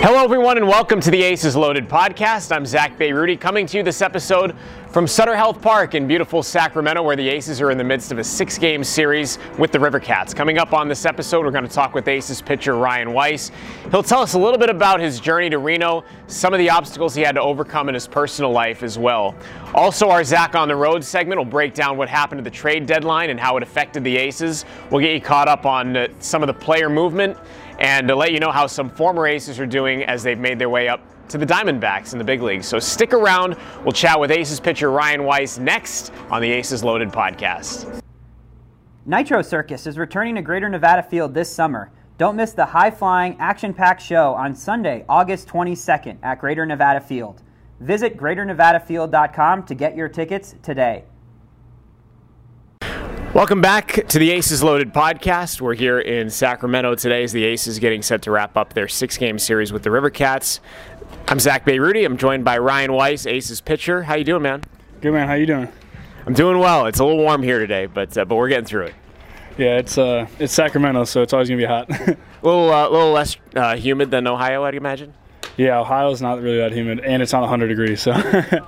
Hello, everyone, and welcome to the Aces Loaded podcast. I'm Zach Bayrouty, coming to you this episode from Sutter Health Park in beautiful Sacramento, where the Aces are in the midst of a six game series with the River Cats. Coming up on this episode, we're going to talk with Aces pitcher Ryan Weiss. He'll tell us a little bit about his journey to Reno, some of the obstacles he had to overcome in his personal life as well. Also, our Zach on the Road segment will break down what happened to the trade deadline and how it affected the Aces. We'll get you caught up on uh, some of the player movement and to let you know how some former Aces are doing as they've made their way up to the Diamondbacks in the big leagues. So stick around. We'll chat with Aces pitcher Ryan Weiss next on the Aces Loaded podcast. Nitro Circus is returning to Greater Nevada Field this summer. Don't miss the high flying, action packed show on Sunday, August 22nd at Greater Nevada Field. Visit greaternevadafield.com to get your tickets today. Welcome back to the Aces Loaded podcast. We're here in Sacramento today as the Aces getting set to wrap up their six game series with the River Cats. I'm Zach Bayrouty. I'm joined by Ryan Weiss, Aces pitcher. How you doing, man? Good man. How you doing? I'm doing well. It's a little warm here today, but uh, but we're getting through it. Yeah, it's uh it's Sacramento, so it's always gonna be hot. a little uh, little less uh, humid than Ohio, I'd imagine. yeah, Ohio's not really that humid, and it's not 100 degrees, so.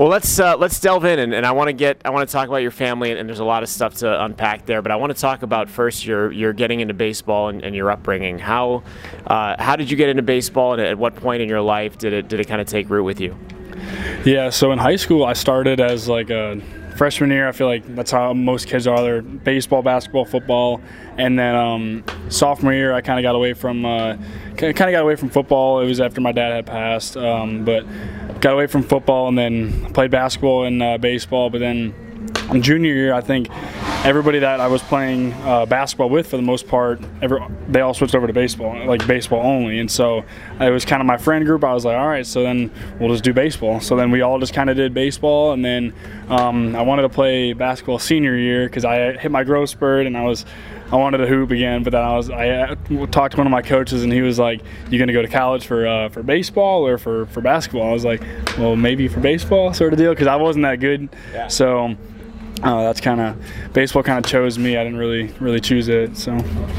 Well, let's uh, let's delve in, and, and I want to get I want to talk about your family, and, there's a lot of stuff to unpack there. But I want to talk about first your your getting into baseball and, and your upbringing. How uh, how did you get into baseball, and at what point in your life did it did it kind of take root with you? Yeah, so in high school, I started as like a freshman year. I feel like that's how most kids are. They're baseball, basketball, football, and then um, sophomore year, I kind of got away from uh, kind of got away from football. It was after my dad had passed, um, but got away from football and then played basketball and uh, baseball. But then junior year, I think everybody that I was playing uh, basketball with, for the most part, every, they all switched over to baseball, like baseball only. And so it was kind of my friend group. I was like, all right, so then we'll just do baseball. So then we all just kind of did baseball. And then um, I wanted to play basketball senior year because I hit my growth spurt and I was I wanted to hoop again, but then I was I uh, talked to one of my coaches and he was like, "You going to go to college for uh, for baseball or for for basketball?" I was like, "Well, maybe for baseball, sort of deal," because I wasn't that good. Yeah. So. Uh, that's kind of baseball. Kind of chose me. I didn't really, really choose it. So,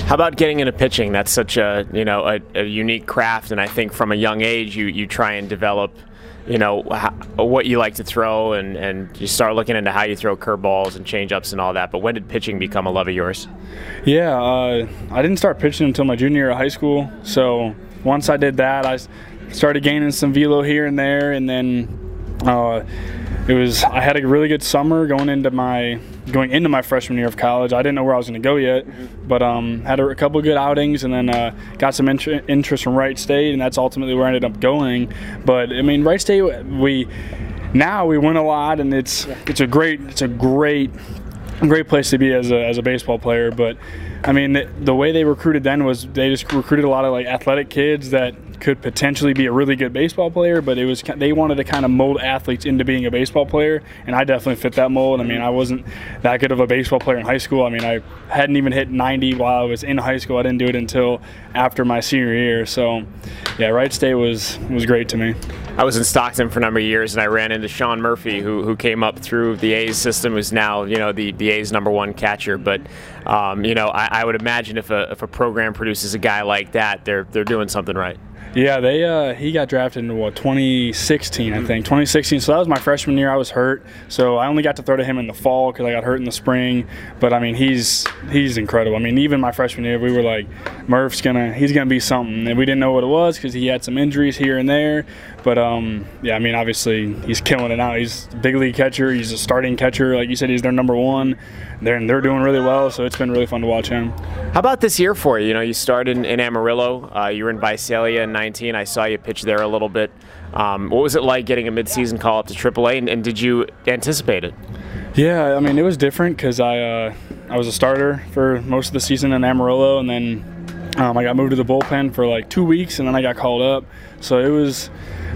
how about getting into pitching? That's such a you know a, a unique craft, and I think from a young age you you try and develop you know how, what you like to throw and, and you start looking into how you throw curveballs and changeups and all that. But when did pitching become a love of yours? Yeah, uh, I didn't start pitching until my junior year of high school. So once I did that, I started gaining some velo here and there, and then uh, it was I had a really good summer going into my going into my freshman year of college. I didn't know where I was going to go yet, but um, had a, a couple good outings and then uh, got some int- interest from Wright State, and that's ultimately where I ended up going. But I mean, Wright State, we now we win a lot, and it's it's a great it's a great great place to be as a, as a baseball player. But I mean, the, the way they recruited then was they just recruited a lot of like athletic kids that could potentially be a really good baseball player, but it was they wanted to kind of mold athletes into being a baseball player, and I definitely fit that mold. I mean, I wasn't that good of a baseball player in high school. I mean, I hadn't even hit 90 while I was in high school. I didn't do it until after my senior year. So, yeah, Wright State was was great to me. I was in Stockton for a number of years, and I ran into Sean Murphy, who, who came up through the A's system, who's now you know the, the A's number one catcher. But um, you know, I, I would imagine if a if a program produces a guy like that, they're they're doing something right. Yeah, they uh, he got drafted in what 2016, I think 2016. So that was my freshman year. I was hurt, so I only got to throw to him in the fall because I got hurt in the spring. But I mean, he's he's incredible. I mean, even my freshman year, we were like, Murph's gonna he's gonna be something, and we didn't know what it was because he had some injuries here and there. But um, yeah, I mean, obviously he's killing it now. He's a big league catcher. He's a starting catcher, like you said. He's their number one. They're they're doing really well, so it's been really fun to watch him. How about this year for you? You know, you started in, in Amarillo. Uh, you were in Visalia in 19. I saw you pitch there a little bit. Um, what was it like getting a midseason call up to AAA, and, and did you anticipate it? Yeah, I mean, it was different because I uh, I was a starter for most of the season in Amarillo, and then um, I got moved to the bullpen for like two weeks, and then I got called up. So it was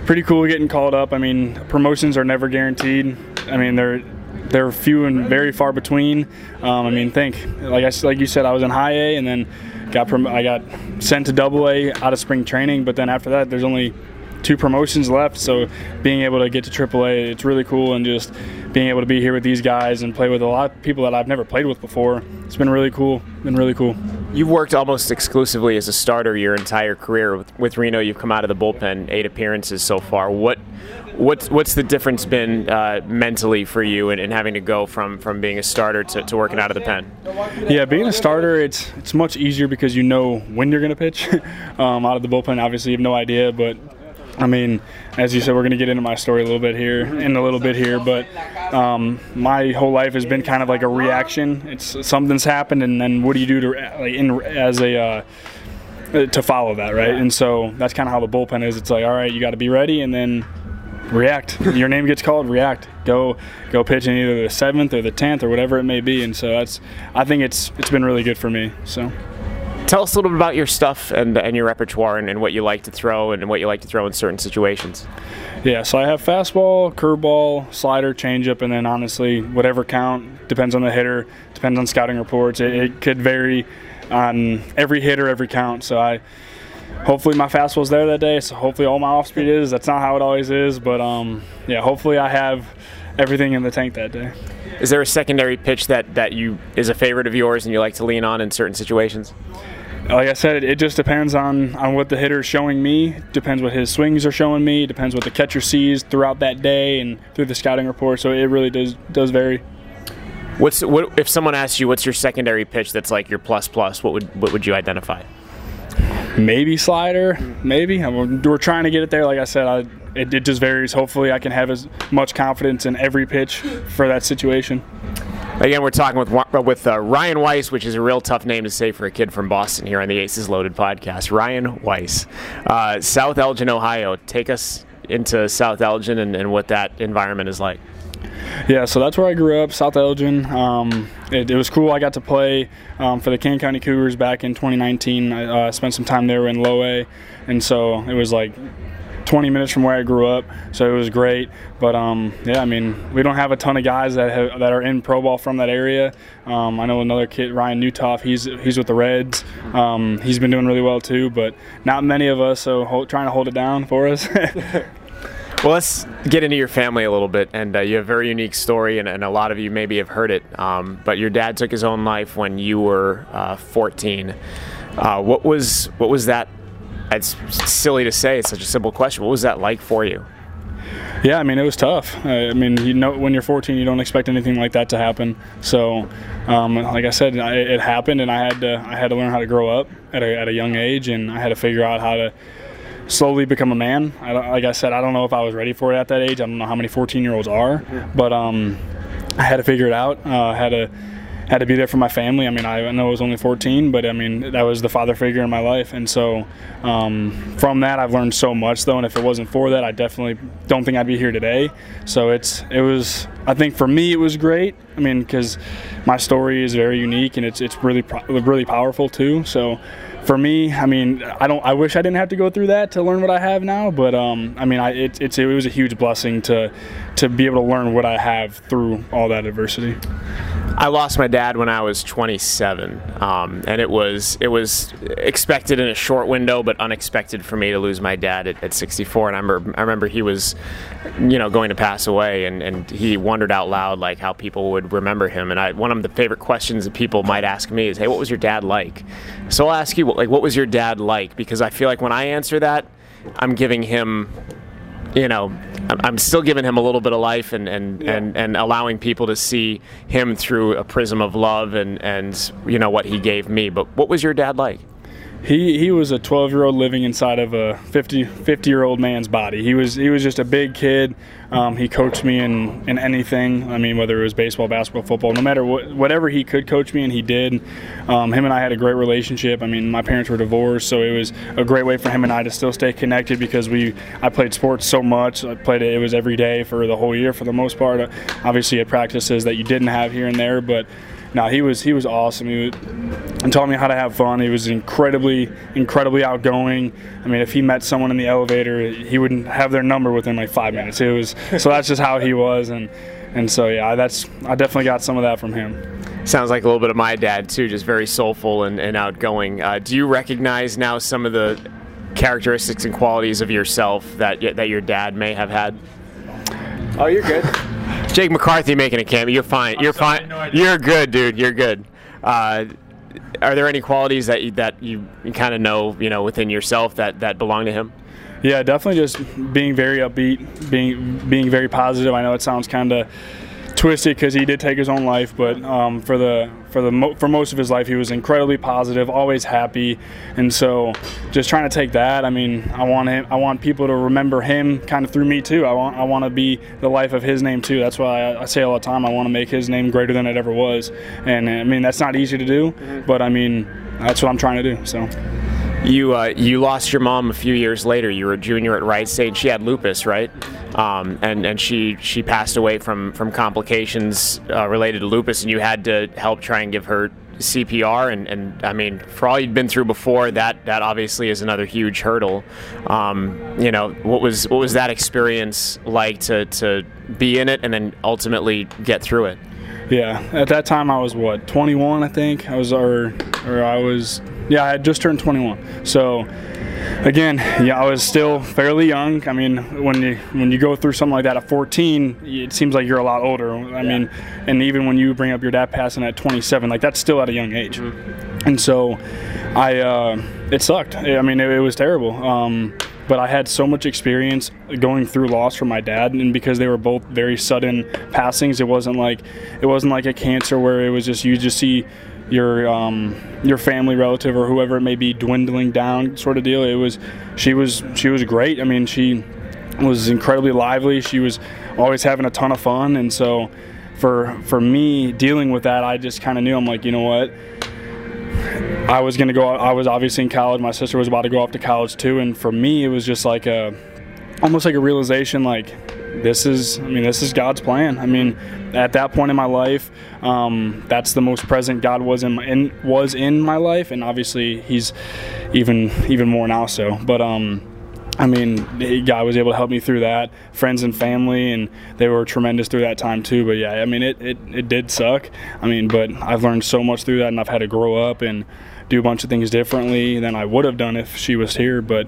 pretty cool getting called up. I mean, promotions are never guaranteed. I mean, they're they're few and very far between. Um, I mean, think like I like you said, I was in high A, and then got prom- I got sent to Double A out of spring training. But then after that, there's only two promotions left. So being able to get to AAA, it's really cool, and just being able to be here with these guys and play with a lot of people that I've never played with before. It's been really cool. Been really cool. You've worked almost exclusively as a starter your entire career with, with Reno. You've come out of the bullpen eight appearances so far. What what's what's the difference been uh, mentally for you in, in, having to go from, from being a starter to, to working out of the pen? Yeah, being a starter, it's it's much easier because you know when you're going to pitch. um, out of the bullpen, obviously you have no idea, but I mean, as you said, we're going to get into my story a little bit here, in a little bit here, but um, my whole life has been kind of like a reaction. It's something's happened, and then what do you do to like in as a uh, to follow that, right? And so that's kind of how the bullpen is. It's like, all right, you got to be ready, and then react. Your name gets called, react. Go go pitch in either the seventh or the tenth or whatever it may be. And so that's I think it's it's been really good for me. So. Tell us a little bit about your stuff and, and your repertoire and, and what you like to throw and what you like to throw in certain situations. Yeah, so I have fastball, curveball, slider, changeup, and then honestly, whatever count depends on the hitter, depends on scouting reports. It, it could vary on every hitter, every count. So I hopefully my fastball's there that day. So hopefully all my off speed is. That's not how it always is, but um, yeah, hopefully I have everything in the tank that day. Is there a secondary pitch that that you is a favorite of yours and you like to lean on in certain situations? Like I said, it, just depends on, on what the hitter is showing me. Depends what his swings are showing me. Depends what the catcher sees throughout that day and through the scouting report. So it really does does vary. What's what if someone asks you what's your secondary pitch that's like your plus plus? What would what would you identify? Maybe slider, maybe. We're trying to get it there. Like I said, I, it, it just varies. Hopefully, I can have as much confidence in every pitch for that situation. Again, we're talking with with uh, Ryan Weiss, which is a real tough name to say for a kid from Boston here on the Aces Loaded podcast. Ryan Weiss, uh, South Elgin, Ohio. Take us into South Elgin and, and, what that environment is like. Yeah, so that's where I grew up, South Elgin. Um, it, it, was cool. I got to play um, for the Kane County Cougars back in 2019. I uh, spent some time there in Low A, and so it was like 20 minutes from where I grew up, so it was great. But um, yeah, I mean, we don't have a ton of guys that have, that are in pro ball from that area. Um, I know another kid, Ryan Nutof. He's he's with the Reds. Um, he's been doing really well too, but not many of us. So hold, trying to hold it down for us. Well, let's get into your family a little bit. And uh, you have a very unique story, and, and, a lot of you maybe have heard it. Um, but your dad took his own life when you were uh, 14. Uh, what was what was that it's silly to say. It's such a simple question. What was that like for you? Yeah, I mean, it was tough. I mean, you know, when you're 14, you don't expect anything like that to happen. So, um, like I said, it happened, and I had to I had to learn how to grow up at a, at a young age, and I had to figure out how to slowly become a man. I, like I said, I don't know if I was ready for it at that age. I don't know how many 14 year olds are, but um, I had to figure it out. Uh, I had to had to be there for my family. I mean, I know I was only 14, but I mean, that was the father figure in my life. And so um, from that, I've learned so much, though. And if it wasn't for that, I definitely don't think I'd be here today. So it's, it was, I think for me, it was great. I mean, because my story is very unique and it's, it's really, really powerful too. So for me, I mean, I don't. I wish I didn't have to go through that to learn what I have now. But um, I mean, I, it, it's it was a huge blessing to to be able to learn what I have through all that adversity. I lost my dad when I was 27, um, and it was it was expected in a short window, but unexpected for me to lose my dad at, at 64. And I remember I remember he was, you know, going to pass away, and, and he wondered out loud like how people would remember him. And I, one of the favorite questions that people might ask me is, "Hey, what was your dad like?" So I'll ask you, like, what was your dad like? Because I feel like when I answer that, I'm giving him you know, I'm still giving him a little bit of life and and, yeah. and, and allowing people to see him through a prism of love and, and you know what he gave me. But what was your dad like? he he was a 12 year old living inside of a 50 50 year old man's body. He was he was just a big kid. Um, he coached me in, in anything. I mean, whether it was baseball, basketball, football, no matter what, whatever he could coach me, and he did. Um, him and I had a great relationship. I mean, my parents were divorced, so it was a great way for him and I to still stay connected because we I played sports so much. I played it. It was every day for the whole year for the most part. Obviously, at practices that you didn't have here and there, but no, he was he was awesome. He was, and taught me how to have fun. He was incredibly incredibly outgoing. I mean, if he met someone in the elevator, he wouldn't have their number within like five minutes. It was so that's just how he was, and and so yeah, that's I definitely got some of that from him. Sounds like a little bit of my dad too, just very soulful and, and outgoing. Uh, do you recognize now some of the characteristics and qualities of yourself that that your dad may have had? Oh, you're good. Jake McCarthy making a cameo. You're fine. You're sorry, fine. No You're good, dude. You're good. Uh, are there any qualities that you, that you kind of know, you know, within yourself that that belong to him? Yeah, definitely just being very upbeat, being being very positive. I know it sounds kind of twisted because he did take his own life, but um, for the for the mo- for most of his life, he was incredibly positive, always happy, and so just trying to take that. I mean, I want him. I want people to remember him kind of through me too. I want I want to be the life of his name too. That's why I, I say all the time. I want to make his name greater than it ever was, and I mean that's not easy to do, mm-hmm. but I mean that's what I'm trying to do. So. You uh, you lost your mom a few years later. You were a junior at Wright State. She had lupus, right? Um, and and she she passed away from from complications uh, related to lupus, and you had to help try and give her CPR. And, and I mean, for all you'd been through before, that that obviously is another huge hurdle. Um, you know, what was what was that experience like to to be in it and then ultimately get through it? Yeah, at that time I was what 21, I think. I was or or I was yeah, I had just turned 21. So again, yeah, I was still fairly young. I mean, when you when you go through something like that at 14, it seems like you're a lot older. I yeah. mean, and even when you bring up your dad passing at 27, like that's still at a young age. Mm-hmm. And so, I uh, it sucked. I mean, it, it was terrible. Um, but I had so much experience going through loss from my dad, and because they were both very sudden passings, it wasn't like it wasn't like a cancer where it was just you just see your um, your family relative or whoever it may be dwindling down sort of deal. It was she was she was great. I mean, she was incredibly lively. She was always having a ton of fun, and so for for me dealing with that, I just kind of knew I'm like, you know what. I was to go. I was obviously in college. My sister was about to go off to college too, and for me, it was just like a, almost like a realization, like this is, I mean, this is God's plan. I mean, at that point in my life, um, that's the most present God was in, my, in was in my life, and obviously He's even even more now. So, but um, I mean, God was able to help me through that. Friends and family, and they were tremendous through that time too. But yeah, I mean, it, it, it did suck. I mean, but I've learned so much through that, and I've had to grow up and do a bunch of things differently than I would have done if she was here. But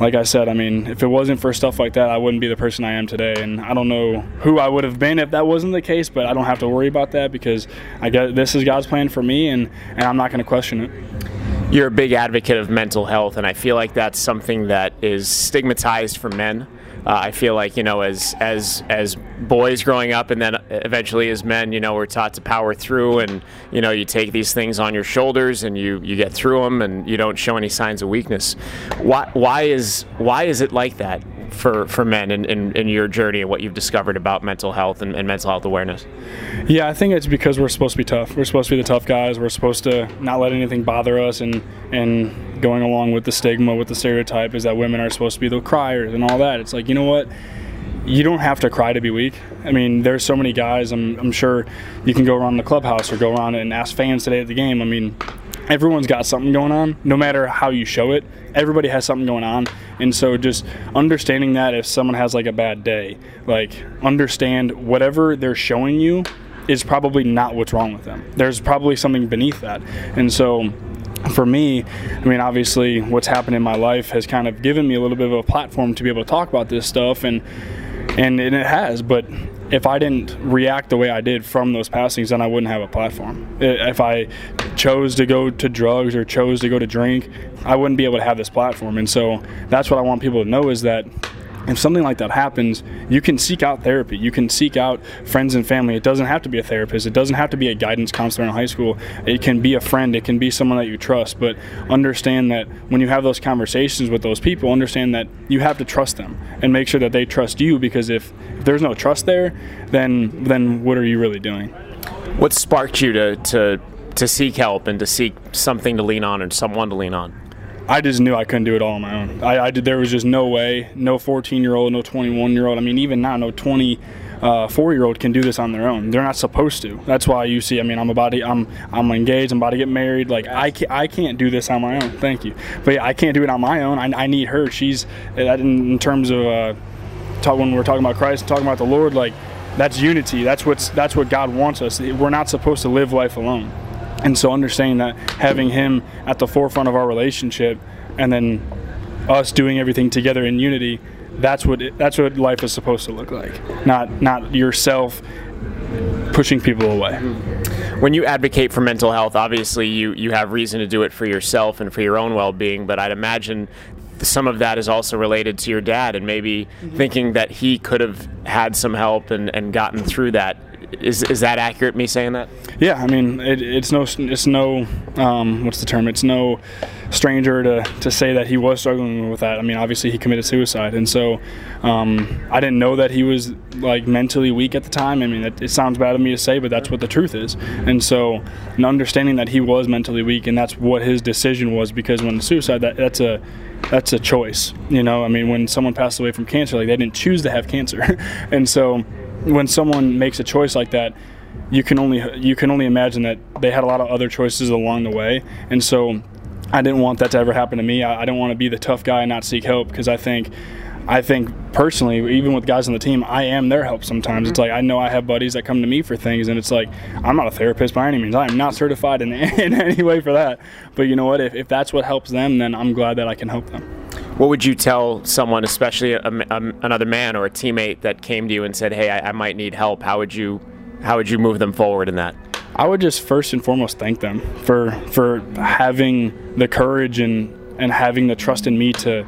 like I said, I mean, if it wasn't for stuff like that, I wouldn't be the person I am today. And I don't know who I would have been if that wasn't the case, but I don't have to worry about that because I get this is God's plan for me, and, and I'm not going to question it. You're a big advocate of mental health, and I feel like that's something that is stigmatized for men. Uh, I feel like you know, as as as boys growing up, and then eventually as men, you know, we're taught to power through, and you know, you take these things on your shoulders, and you you get through them, and you don't show any signs of weakness. Why why is why is it like that? For, for men in, in, in, your journey and what you've discovered about mental health and, and, mental health awareness? Yeah, I think it's because we're supposed to be tough. We're supposed to be the tough guys. We're supposed to not let anything bother us. And, and going along with the stigma, with the stereotype, is that women are supposed to be the criers and all that. It's like, you know what? You don't have to cry to be weak. I mean, there's so many guys. I'm, I'm sure you can go around the clubhouse or go around and ask fans today at the game. I mean, everyone's got something going on, no matter how you show it. Everybody has something going on. And so just understanding that if someone has like a bad day, like understand whatever they're showing you is probably not what's wrong with them. There's probably something beneath that. And so for me, I mean, obviously, what's happened in my life has kind of given me a little bit of a platform to be able to talk about this stuff, and and, and it has. But if I didn't react the way I did from those passings, then I wouldn't have a platform. If I chose to go to drugs or chose to go to drink, I wouldn't be able to have this platform. And so that's what I want people to know is that if something like that happens, you can seek out therapy. You can seek out friends and family. It doesn't have to be a therapist. It doesn't have to be a guidance counselor in high school. It can be a friend. It can be someone that you trust. But understand that when you have those conversations with those people, understand that you have to trust them and make sure that they trust you because if, if there's no trust there, then then what are you really doing? What sparked you to, to to seek help and to seek something to lean on and someone to lean on? I just knew I couldn't do it all on my own. I, I did, there was just no way. No 14 year old, no 21 year old. I mean, even now, no 20 uh, four year old can do this on their own. They're not supposed to. That's why you see. I mean, I'm about to. I'm I'm engaged. I'm about to get married. Like I can't, I can't do this on my own. Thank you, but yeah, I can't do it on my own. I, I need her. She's in, in terms of uh, talk, when we're talking about Christ, talking about the Lord. Like that's unity. That's what's that's what God wants us. We're not supposed to live life alone. And so understanding that having him at the forefront of our relationship and then us doing everything together in unity, that's what it, that's what life is supposed to look like. Not not yourself pushing people away. When you advocate for mental health, obviously you, you have reason to do it for yourself and for your own well being, but I'd imagine some of that is also related to your dad and maybe mm-hmm. thinking that he could have had some help and, and gotten through that. Is, is that accurate, me saying that? Yeah, I mean, it, it's no, it's no, um, what's the term? It's no stranger to, to say that he was struggling with that. I mean, obviously he committed suicide, and so um, I didn't know that he was like mentally weak at the time. I mean, it, it, sounds bad of me to say, but that's what the truth is. And so, an understanding that he was mentally weak, and that's what his decision was, because when suicide, that, that's a that's a choice. You know, I mean, when someone passed away from cancer, like they didn't choose to have cancer, and so when someone makes a choice like that, you can only you can only imagine that they had a lot of other choices along the way, and so I didn't want that to ever happen to me. I, I didn't want to be the tough guy and not seek help because I think I think personally, even with guys on the team, I am their help sometimes. Mm-hmm. It's like I know I have buddies that come to me for things, and it's like I'm not a therapist by any means. I am not certified in, in any way for that. But you know what? If, if that's what helps them, then I'm glad that I can help them. What would you tell someone, especially a, a, another man or a teammate that came to you and said, "Hey, I, I might need help"? How would you how would you move them forward in that? I would just first and foremost thank them for for having the courage and and having the trust in me to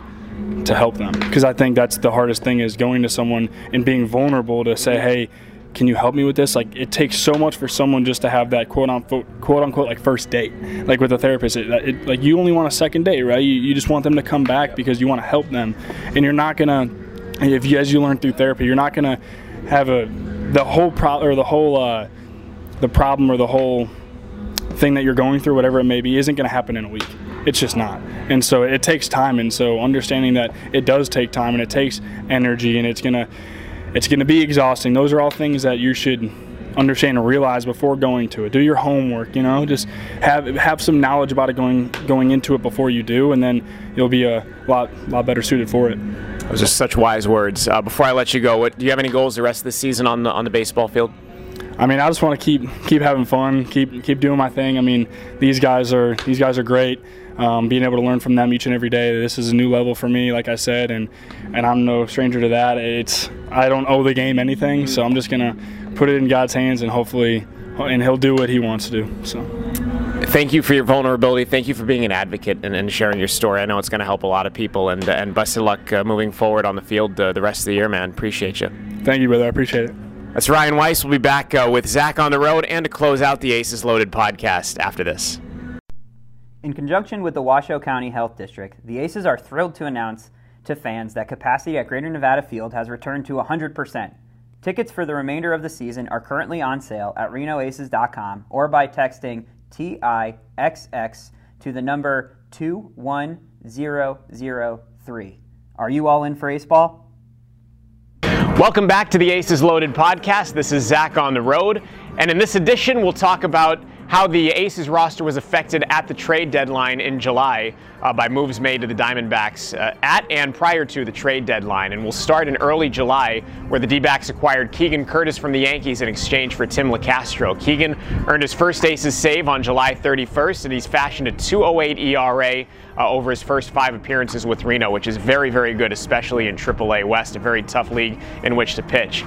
to help them because I think that's the hardest thing is going to someone and being vulnerable to say, hey, can you help me with this? Like it takes so much for someone just to have that quote unquote quote unquote like first date, like with a therapist. It, it, like you only want a second date, right? You, you just want them to come back because you want to help them, and you're not gonna if you as you learn through therapy, you're not gonna have a the whole pro or the whole uh, the problem or the whole thing that you're going through, whatever it may be, isn't to happen in a week. It's just not. And so it takes time. And so understanding that it does take time and it takes energy and it's to it's going to be exhausting. Those are all things that you should understand and realize before going to it. Do your homework, you know, just have have some knowledge about it going going into it before you do, and then you'll be a lot lot better suited for it. Those are such wise words. Uh, before I let you go, what do you have any goals the rest of the season on the on the baseball field? I mean, I just want to keep keep having fun, keep keep doing my thing. I mean, these guys are these guys are great. Um, being able to learn from them each and every day. This is a new level for me, like I said, and and I'm no stranger to that. It's I don't owe the game anything, so I'm just gonna put it in God's hands and hopefully, and He'll do what He wants to do. So. Thank you for your vulnerability. Thank you for being an advocate and, and sharing your story. I know it's going to help a lot of people, and and best of luck uh, moving forward on the field uh, the rest of the year, man. Appreciate you. Thank you, brother. I appreciate it. That's Ryan Weiss. We'll be back uh, with Zach on the road and to close out the Aces Loaded podcast after this. In conjunction with the Washoe County Health District, the Aces are thrilled to announce to fans that capacity at Greater Nevada Field has returned to 100%. Tickets for the remainder of the season are currently on sale at renoaces.com or by texting TIXX to the number 21003. Are you all in for Ace Ball? Welcome back to the Aces Loaded podcast. This is Zach on the road. And in this edition, we'll talk about how the Aces roster was affected at the trade deadline in July uh, by moves made to the Diamondbacks uh, at and prior to the trade deadline. And we'll start in early July, where the D backs acquired Keegan Curtis from the Yankees in exchange for Tim Locastro. Keegan earned his first Aces save on July 31st, and he's fashioned a 208 ERA uh, over his first five appearances with Reno, which is very, very good, especially in AAA West, a very tough league in which to pitch.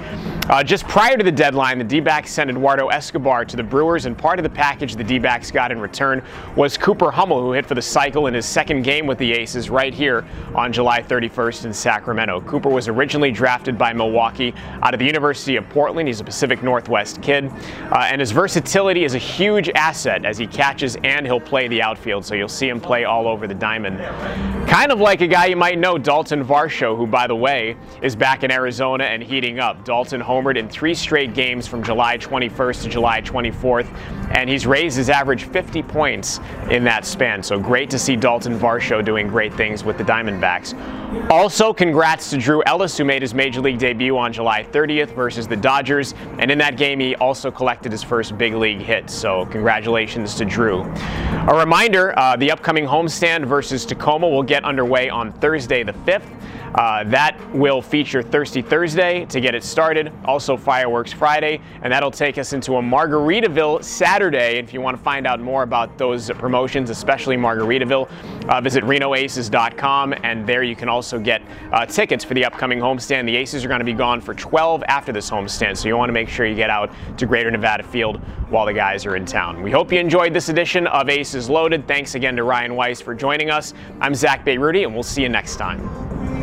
Uh, just prior to the deadline, the D backs sent Eduardo Escobar to the Brewers, and part of the package the D backs got in return was Cooper Hummel, who hit for the cycle in his second game with the Aces right here on July 31st in Sacramento. Cooper was originally drafted by Milwaukee out of the University of Portland. He's a Pacific Northwest kid, uh, and his versatility is a huge asset as he catches and he'll play the outfield, so you'll see him play all over the diamond. Kind of like a guy you might know, Dalton Varsho, who, by the way, is back in Arizona and heating up. Dalton homered in three straight games from July 21st to July 24th, and he's raised his average 50 points in that span. So great to see Dalton Varsho doing great things with the Diamondbacks. Also, congrats to Drew Ellis, who made his major league debut on July 30th versus the Dodgers. And in that game, he also collected his first big league hit. So, congratulations to Drew. A reminder uh, the upcoming homestand versus Tacoma will get underway on Thursday, the 5th. Uh, that will feature Thirsty Thursday to get it started, also Fireworks Friday, and that'll take us into a Margaritaville Saturday. If you want to find out more about those promotions, especially Margaritaville, uh, visit RenoAces.com, and there you can also get uh, tickets for the upcoming homestand. The Aces are going to be gone for 12 after this homestand, so you want to make sure you get out to Greater Nevada Field while the guys are in town. We hope you enjoyed this edition of Aces Loaded. Thanks again to Ryan Weiss for joining us. I'm Zach Bayrouty, and we'll see you next time.